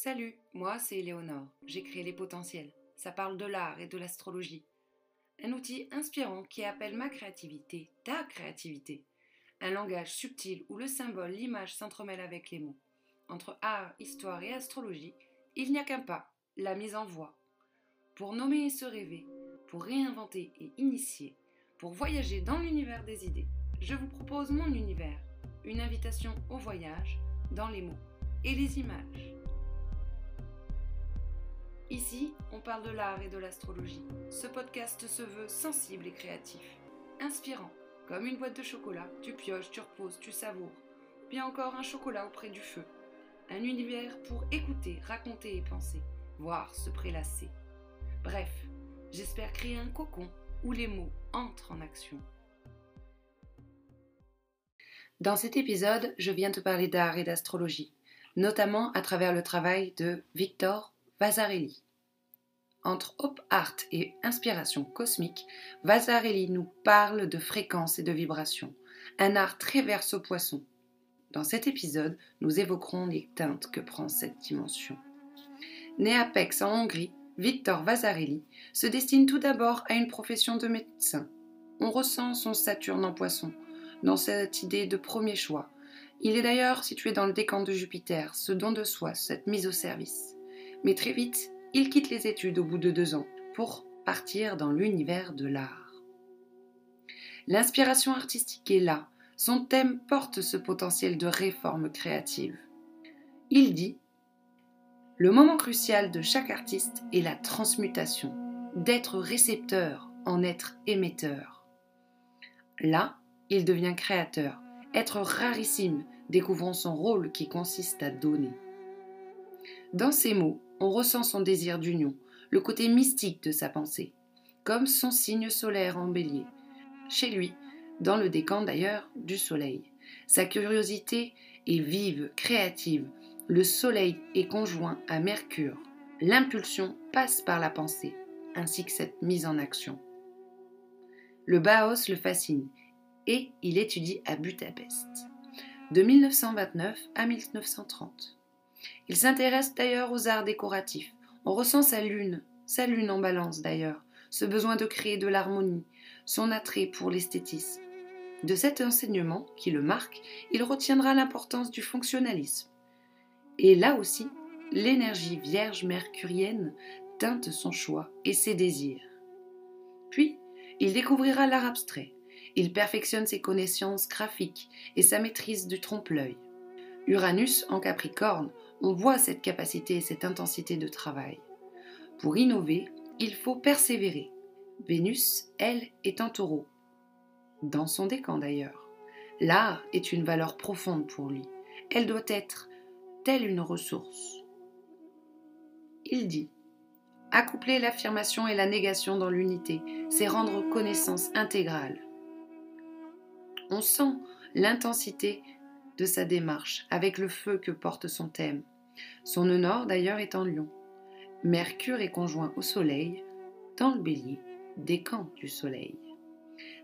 Salut, moi c'est Éléonore. J'ai créé Les Potentiels. Ça parle de l'art et de l'astrologie. Un outil inspirant qui appelle ma créativité, ta créativité. Un langage subtil où le symbole, l'image s'entremêlent avec les mots. Entre art, histoire et astrologie, il n'y a qu'un pas, la mise en voix. Pour nommer et se rêver, pour réinventer et initier, pour voyager dans l'univers des idées, je vous propose mon univers, une invitation au voyage dans les mots et les images. Ici, on parle de l'art et de l'astrologie. Ce podcast se veut sensible et créatif, inspirant. Comme une boîte de chocolat, tu pioches, tu reposes, tu savoures. Bien encore un chocolat auprès du feu. Un univers pour écouter, raconter et penser, voire se prélasser. Bref, j'espère créer un cocon où les mots entrent en action. Dans cet épisode, je viens te parler d'art et d'astrologie, notamment à travers le travail de Victor Vasarely. Entre Hop Art et inspiration cosmique, Vasarely nous parle de fréquences et de vibrations, un art très verso poisson. Dans cet épisode, nous évoquerons les teintes que prend cette dimension. Né à Pécs en Hongrie, Victor Vasarely se destine tout d'abord à une profession de médecin. On ressent son Saturne en poisson dans cette idée de premier choix. Il est d'ailleurs situé dans le décan de Jupiter, ce don de soi, cette mise au service. Mais très vite, il quitte les études au bout de deux ans pour partir dans l'univers de l'art. L'inspiration artistique est là, son thème porte ce potentiel de réforme créative. Il dit Le moment crucial de chaque artiste est la transmutation, d'être récepteur en être émetteur. Là, il devient créateur, être rarissime, découvrant son rôle qui consiste à donner. Dans ces mots, on ressent son désir d'union, le côté mystique de sa pensée, comme son signe solaire en bélier. Chez lui, dans le décan d'ailleurs, du soleil. Sa curiosité est vive, créative. Le soleil est conjoint à Mercure. L'impulsion passe par la pensée, ainsi que cette mise en action. Le Baos le fascine et il étudie à Budapest, de 1929 à 1930. Il s'intéresse d'ailleurs aux arts décoratifs. On ressent sa lune, sa lune en balance d'ailleurs, ce besoin de créer de l'harmonie, son attrait pour l'esthétisme. De cet enseignement qui le marque, il retiendra l'importance du fonctionnalisme. Et là aussi, l'énergie vierge mercurienne teinte son choix et ses désirs. Puis, il découvrira l'art abstrait. Il perfectionne ses connaissances graphiques et sa maîtrise du trompe-l'œil. Uranus en Capricorne on voit cette capacité et cette intensité de travail. Pour innover, il faut persévérer. Vénus, elle, est en taureau. Dans son décan d'ailleurs. L'art est une valeur profonde pour lui. Elle doit être telle une ressource. Il dit Accoupler l'affirmation et la négation dans l'unité, c'est rendre connaissance intégrale. On sent l'intensité de sa démarche, avec le feu que porte son thème. Son nœud nord d'ailleurs est en lion. Mercure est conjoint au Soleil, dans le bélier, décan du Soleil.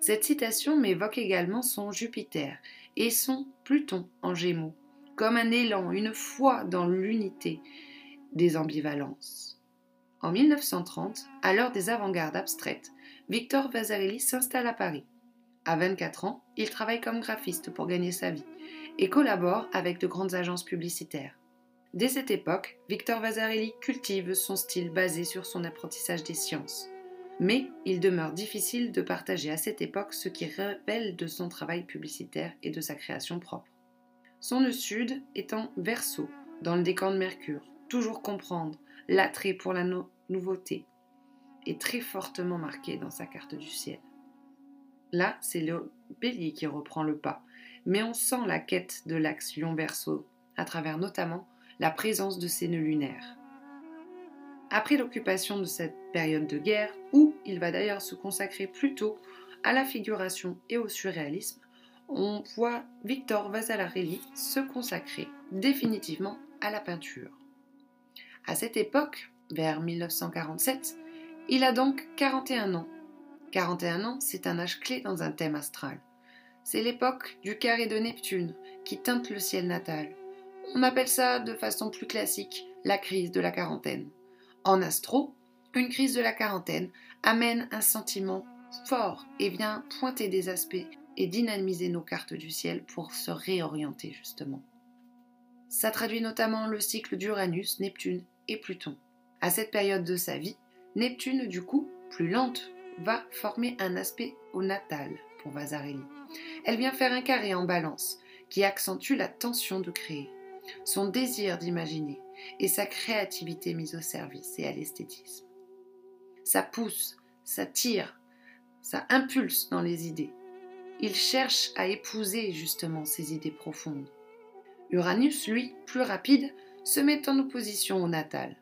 Cette citation m'évoque également son Jupiter et son Pluton en gémeaux, comme un élan, une foi dans l'unité des ambivalences. En 1930, à l'heure des avant-gardes abstraites, Victor Vasarely s'installe à Paris. À 24 ans, il travaille comme graphiste pour gagner sa vie et collabore avec de grandes agences publicitaires. Dès cette époque, Victor Vasarely cultive son style basé sur son apprentissage des sciences. Mais il demeure difficile de partager à cette époque ce qui révèle de son travail publicitaire et de sa création propre. Son nœud sud en verso, dans le décan de Mercure, toujours comprendre l'attrait pour la nouveauté, est très fortement marqué dans sa carte du ciel. Là, c'est le bélier qui reprend le pas, mais on sent la quête de l'axe Lion-Verseau, à travers notamment la présence de ces nœuds lunaires. Après l'occupation de cette période de guerre, où il va d'ailleurs se consacrer plutôt à la figuration et au surréalisme, on voit Victor Vasarely se consacrer définitivement à la peinture. À cette époque, vers 1947, il a donc 41 ans. 41 ans, c'est un âge clé dans un thème astral. C'est l'époque du carré de Neptune qui teinte le ciel natal. On appelle ça de façon plus classique la crise de la quarantaine. En astro, une crise de la quarantaine amène un sentiment fort et vient pointer des aspects et dynamiser nos cartes du ciel pour se réorienter justement. Ça traduit notamment le cycle d'Uranus, Neptune et Pluton. À cette période de sa vie, Neptune, du coup, plus lente, va former un aspect au natal pour Vasarely. Elle vient faire un carré en balance qui accentue la tension de créer, son désir d'imaginer et sa créativité mise au service et à l'esthétisme. Ça pousse, ça tire, ça impulse dans les idées. Il cherche à épouser justement ces idées profondes. Uranus, lui, plus rapide, se met en opposition au natal.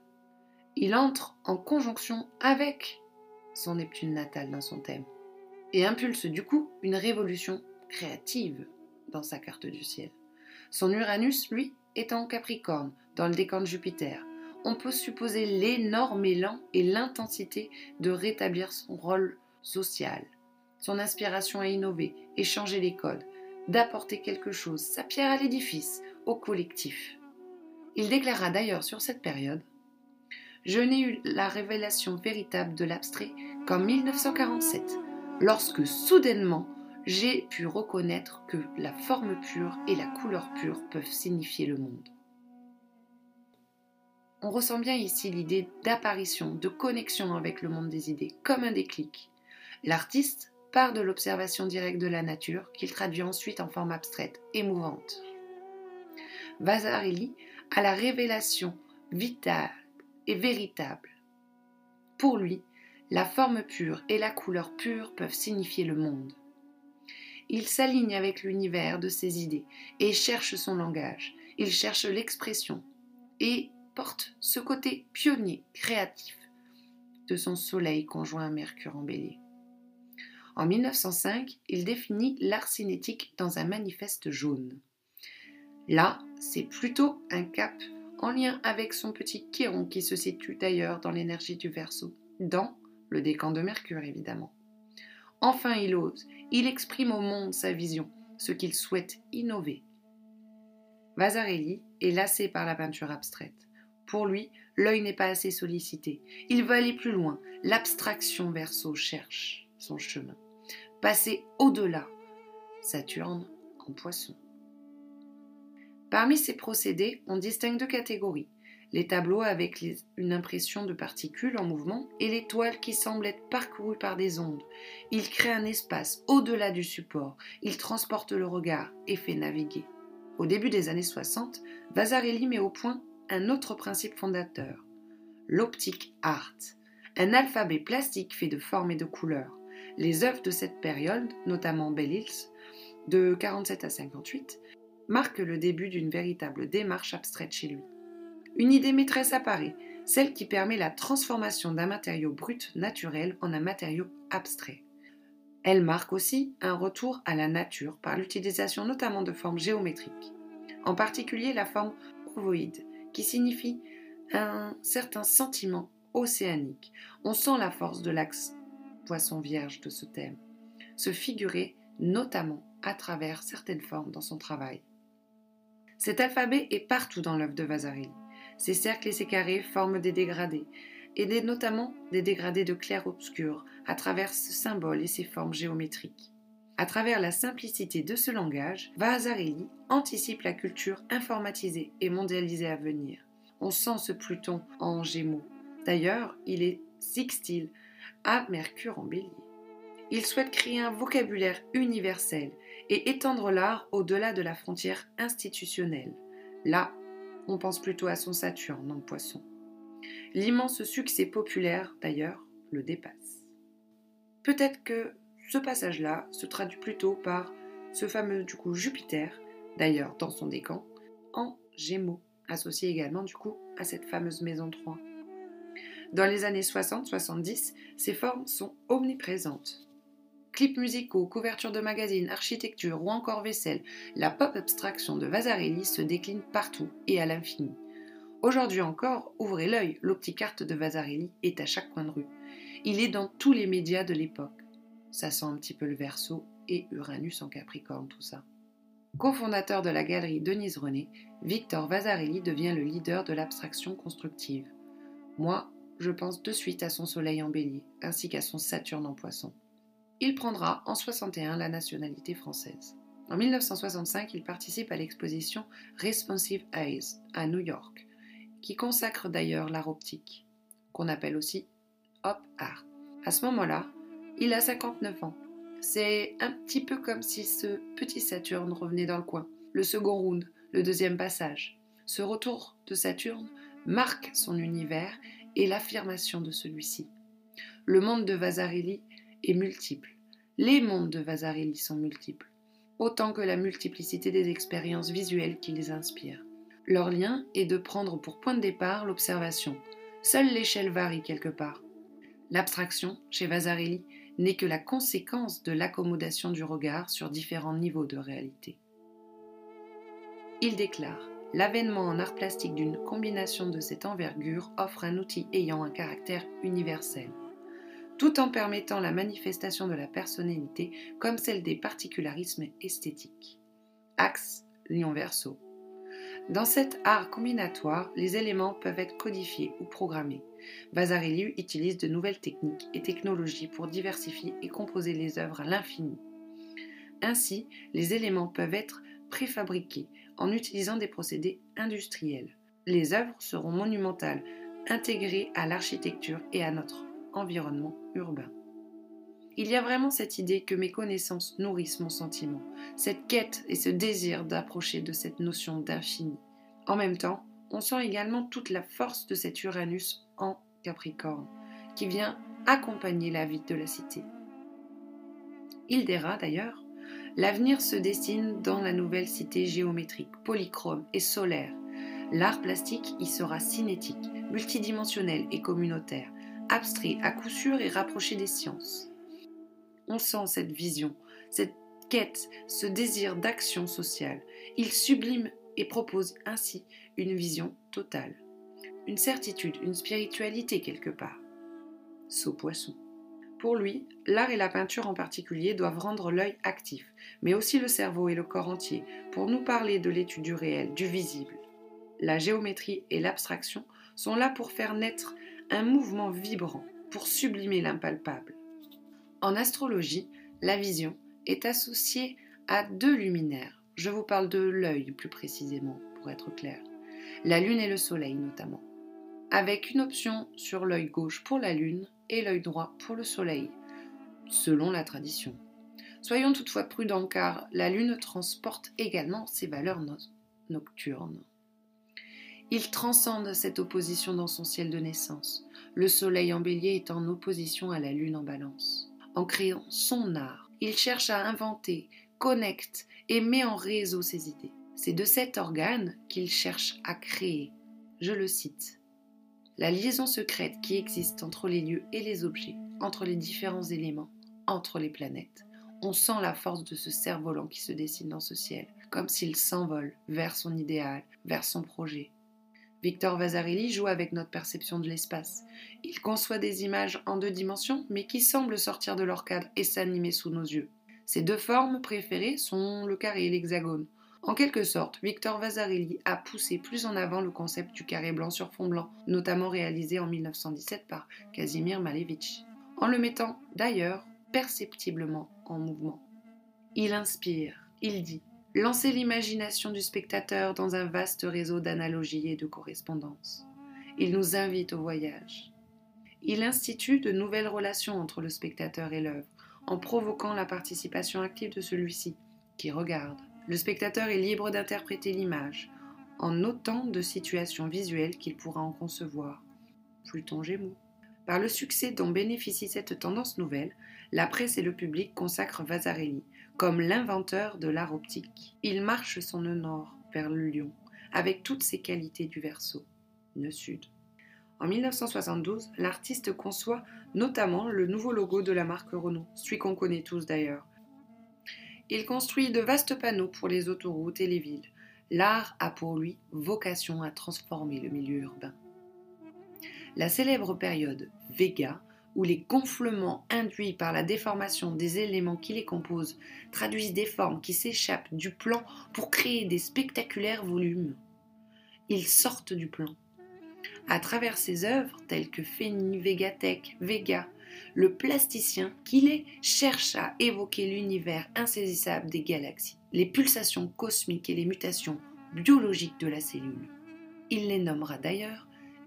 Il entre en conjonction avec son Neptune natal dans son thème et impulse du coup une révolution créative dans sa carte du ciel. Son Uranus, lui, est en Capricorne, dans le décan de Jupiter. On peut supposer l'énorme élan et l'intensité de rétablir son rôle social, son inspiration à innover et changer les codes, d'apporter quelque chose, sa pierre à l'édifice, au collectif. Il déclara d'ailleurs sur cette période Je n'ai eu la révélation véritable de l'abstrait qu'en 1947, lorsque soudainement j'ai pu reconnaître que la forme pure et la couleur pure peuvent signifier le monde. On ressent bien ici l'idée d'apparition, de connexion avec le monde des idées, comme un déclic. L'artiste part de l'observation directe de la nature qu'il traduit ensuite en forme abstraite, émouvante. Vasarely a la révélation vitale et véritable. Pour lui, la forme pure et la couleur pure peuvent signifier le monde. Il s'aligne avec l'univers de ses idées et cherche son langage. Il cherche l'expression et porte ce côté pionnier, créatif de son soleil conjoint à Mercure en bélier. En 1905, il définit l'art cinétique dans un manifeste jaune. Là, c'est plutôt un cap en lien avec son petit Chiron qui se situe d'ailleurs dans l'énergie du Verseau, dans le décan de Mercure évidemment. Enfin, il ose, il exprime au monde sa vision, ce qu'il souhaite innover. Vasarely est lassé par la peinture abstraite. Pour lui, l'œil n'est pas assez sollicité. Il veut aller plus loin. L'abstraction verso cherche son chemin. Passer au-delà. Saturne en poisson. Parmi ces procédés, on distingue deux catégories les tableaux avec une impression de particules en mouvement et l'étoile qui semble être parcourue par des ondes. Il crée un espace au-delà du support, il transporte le regard et fait naviguer. Au début des années 60, Vasarely met au point un autre principe fondateur, l'optique art, un alphabet plastique fait de formes et de couleurs. Les œuvres de cette période, notamment Bell Hills, de 47 à 58, marquent le début d'une véritable démarche abstraite chez lui. Une idée maîtresse apparaît, celle qui permet la transformation d'un matériau brut naturel en un matériau abstrait. Elle marque aussi un retour à la nature par l'utilisation notamment de formes géométriques, en particulier la forme ovoïde, qui signifie un certain sentiment océanique. On sent la force de l'axe poisson vierge de ce thème, se figurer notamment à travers certaines formes dans son travail. Cet alphabet est partout dans l'œuvre de Vasarely. Ces cercles et ces carrés forment des dégradés, et notamment des dégradés de clair-obscur à travers ce symbole et ses formes géométriques. À travers la simplicité de ce langage, Vasarely anticipe la culture informatisée et mondialisée à venir. On sent ce Pluton en gémeaux. D'ailleurs, il est sixtile à Mercure en bélier. Il souhaite créer un vocabulaire universel et étendre l'art au-delà de la frontière institutionnelle. Là on pense plutôt à son Saturne en poisson. L'immense succès populaire, d'ailleurs, le dépasse. Peut-être que ce passage-là se traduit plutôt par ce fameux coup Jupiter, d'ailleurs dans son décan, en Gémeaux, associé également du coup à cette fameuse maison 3. Dans les années 60-70, ces formes sont omniprésentes. Clips musicaux, couvertures de magazines, architecture ou encore vaisselle, la pop abstraction de Vasarely se décline partout et à l'infini. Aujourd'hui encore, ouvrez l'œil, l'opticarte de Vasarely est à chaque coin de rue. Il est dans tous les médias de l'époque. Ça sent un petit peu le verso et Uranus en Capricorne, tout ça. Co-fondateur de la galerie Denise René, Victor Vasarely devient le leader de l'abstraction constructive. Moi, je pense de suite à son soleil en bélier, ainsi qu'à son Saturne en poisson. Il prendra en 61 la nationalité française. En 1965, il participe à l'exposition Responsive Eyes à New York, qui consacre d'ailleurs l'art optique, qu'on appelle aussi Op Art. À ce moment-là, il a 59 ans. C'est un petit peu comme si ce petit Saturne revenait dans le coin. Le second round, le deuxième passage. Ce retour de Saturne marque son univers et l'affirmation de celui-ci. Le monde de Vasarely est multiple. Les mondes de Vasarely sont multiples, autant que la multiplicité des expériences visuelles qui les inspirent. Leur lien est de prendre pour point de départ l'observation. Seule l'échelle varie quelque part. L'abstraction, chez Vasarely, n'est que la conséquence de l'accommodation du regard sur différents niveaux de réalité. Il déclare L'avènement en art plastique d'une combination de cette envergure offre un outil ayant un caractère universel, tout en permettant la manifestation de la personnalité comme celle des particularismes esthétiques. Axe Lion Verso. Dans cet art combinatoire, les éléments peuvent être codifiés ou programmés. Vasarely utilise de nouvelles techniques et technologies pour diversifier et composer les œuvres à l'infini. Ainsi, les éléments peuvent être préfabriqués en utilisant des procédés industriels. Les œuvres seront monumentales, intégrées à l'architecture et à notre environnement urbain. Il y a vraiment cette idée que mes connaissances nourrissent mon sentiment, cette quête et ce désir d'approcher de cette notion d'infini. En même temps, on sent également toute la force de cet Uranus en Capricorne, qui vient accompagner la vie de la cité. Il dira d'ailleurs L'avenir se dessine dans la nouvelle cité géométrique, polychrome et solaire. L'art plastique y sera cinétique, multidimensionnel et communautaire, abstrait à coup sûr et rapproché des sciences. On sent cette vision, cette quête, ce désir d'action sociale. Il sublime et propose ainsi une vision totale, une certitude, une spiritualité quelque part. Saut poisson. Pour lui, l'art et la peinture en particulier doivent rendre l'œil actif, mais aussi le cerveau et le corps entier, pour nous parler de l'étude du réel, du visible. La géométrie et l'abstraction sont là pour faire naître un mouvement vibrant, pour sublimer l'impalpable. En astrologie, la vision est associée à deux luminaires. Je vous parle de l'œil plus précisément, pour être clair. La lune et le soleil notamment. Avec une option sur l'œil gauche pour la lune et l'œil droit pour le soleil, selon la tradition. Soyons toutefois prudents car la lune transporte également ses valeurs nocturnes. Il transcende cette opposition dans son ciel de naissance. Le soleil en bélier est en opposition à la lune en balance. En créant son art, il cherche à inventer, connecte et met en réseau ses idées. C'est de cet organe qu'il cherche à créer. Je le cite la liaison secrète qui existe entre les lieux et les objets, entre les différents éléments, entre les planètes. On sent la force de ce cerf-volant qui se dessine dans ce ciel, comme s'il s'envole vers son idéal, vers son projet. Victor Vasarely joue avec notre perception de l'espace. Il conçoit des images en deux dimensions, mais qui semblent sortir de leur cadre et s'animer sous nos yeux. Ses deux formes préférées sont le carré et l'hexagone. En quelque sorte, Victor Vasarely a poussé plus en avant le concept du carré blanc sur fond blanc, notamment réalisé en 1917 par Casimir Malevich, en le mettant d'ailleurs perceptiblement en mouvement. Il inspire, il dit, lancer l'imagination du spectateur dans un vaste réseau d'analogies et de correspondances. Il nous invite au voyage. Il institue de nouvelles relations entre le spectateur et l'œuvre, en provoquant la participation active de celui-ci, qui regarde, le spectateur est libre d'interpréter l'image, en autant de situations visuelles qu'il pourra en concevoir. Pluton Gémeaux. Par le succès dont bénéficie cette tendance nouvelle, la presse et le public consacrent Vasarely comme l'inventeur de l'art optique. Il marche son nœud nord vers le lion, avec toutes ses qualités du verso, nœud sud. En 1972, l'artiste conçoit notamment le nouveau logo de la marque Renault, celui qu'on connaît tous d'ailleurs, il construit de vastes panneaux pour les autoroutes et les villes. L'art a pour lui vocation à transformer le milieu urbain. La célèbre période Vega où les gonflements induits par la déformation des éléments qui les composent traduisent des formes qui s'échappent du plan pour créer des spectaculaires volumes. Ils sortent du plan. À travers ses œuvres, telles que Feni, Vegatech, Vega, le plasticien qu'il est cherche à évoquer l'univers insaisissable des galaxies, les pulsations cosmiques et les mutations biologiques de la cellule. Il les nommera d'ailleurs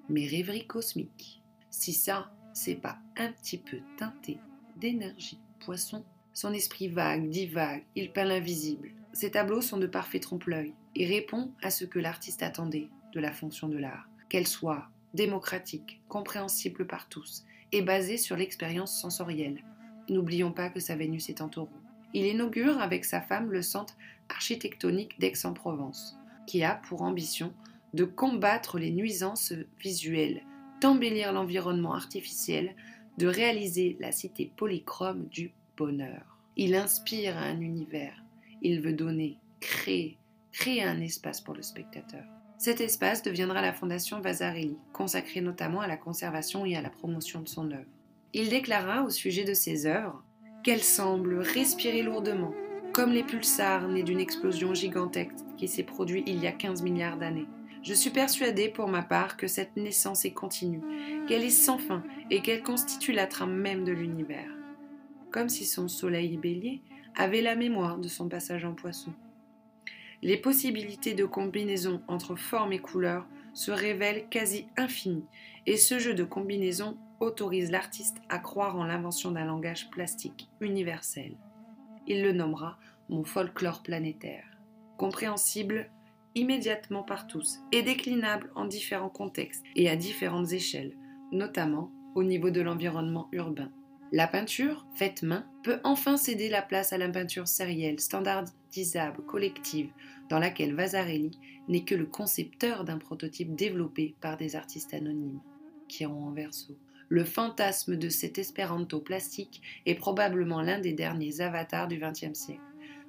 mes rêveries cosmiques. Si ça, c'est pas un petit peu teinté d'énergie poisson Son esprit vague, divague, il peint l'invisible. Ses tableaux sont de parfaits trompe-l'œil et répond à ce que l'artiste attendait de la fonction de l'art, qu'elle soit démocratique, compréhensible par tous et basée sur l'expérience sensorielle. N'oublions pas que sa Vénus est en taureau. Il inaugure avec sa femme le centre architectonique d'Aix-en-Provence, qui a pour ambition de combattre les nuisances visuelles, d'embellir l'environnement artificiel, de réaliser la cité polychrome du bonheur. Il inspire un univers, il veut donner, créer, créer un espace pour le spectateur. Cet espace deviendra la Fondation Vasarely, consacrée notamment à la conservation et à la promotion de son œuvre. Il déclara au sujet de ses œuvres qu'elles semblent respirer lourdement, comme les pulsars nés d'une explosion gigantesque qui s'est produite il y a 15 milliards d'années. Je suis persuadée pour ma part que cette naissance est continue, qu'elle est sans fin et qu'elle constitue la trame même de l'univers. Comme si son soleil bélier avait la mémoire de son passage en poisson. Les possibilités de combinaison entre formes et couleurs se révèlent quasi infinies, et ce jeu de combinaison autorise l'artiste à croire en l'invention d'un langage plastique universel. Il le nommera mon folklore planétaire, compréhensible immédiatement par tous et déclinable en différents contextes et à différentes échelles, notamment au niveau de l'environnement urbain. La peinture, faite main, peut enfin céder la place à la peinture sérielle, standardisable, collective, dans laquelle Vasarely n'est que le concepteur d'un prototype développé par des artistes anonymes, qui en verso. Le fantasme de cet espéranto plastique est probablement l'un des derniers avatars du XXe siècle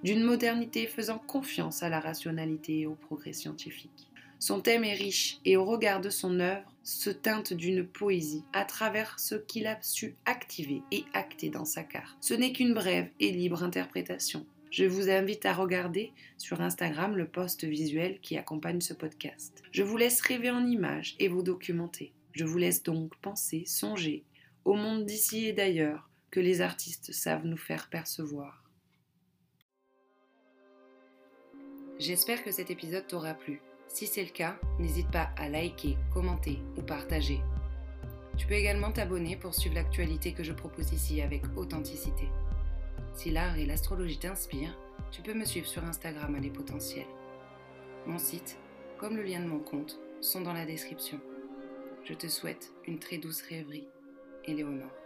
d'une modernité faisant confiance à la rationalité et au progrès scientifique. Son thème est riche et au regard de son œuvre se teinte d'une poésie à travers ce qu'il a su activer et acter dans sa carte. Ce n'est qu'une brève et libre interprétation. Je vous invite à regarder sur Instagram le post visuel qui accompagne ce podcast. Je vous laisse rêver en images et vous documenter. Je vous laisse donc penser, songer au monde d'ici et d'ailleurs que les artistes savent nous faire percevoir. J'espère que cet épisode t'aura plu. Si c'est le cas, n'hésite pas à liker, commenter ou partager. Tu peux également t'abonner pour suivre l'actualité que je propose ici avec authenticité. Si l'art et l'astrologie t'inspirent, tu peux me suivre sur Instagram à les potentiels. Mon site, comme le lien de mon compte, sont dans la description. Je te souhaite une très douce rêverie. Éléonore.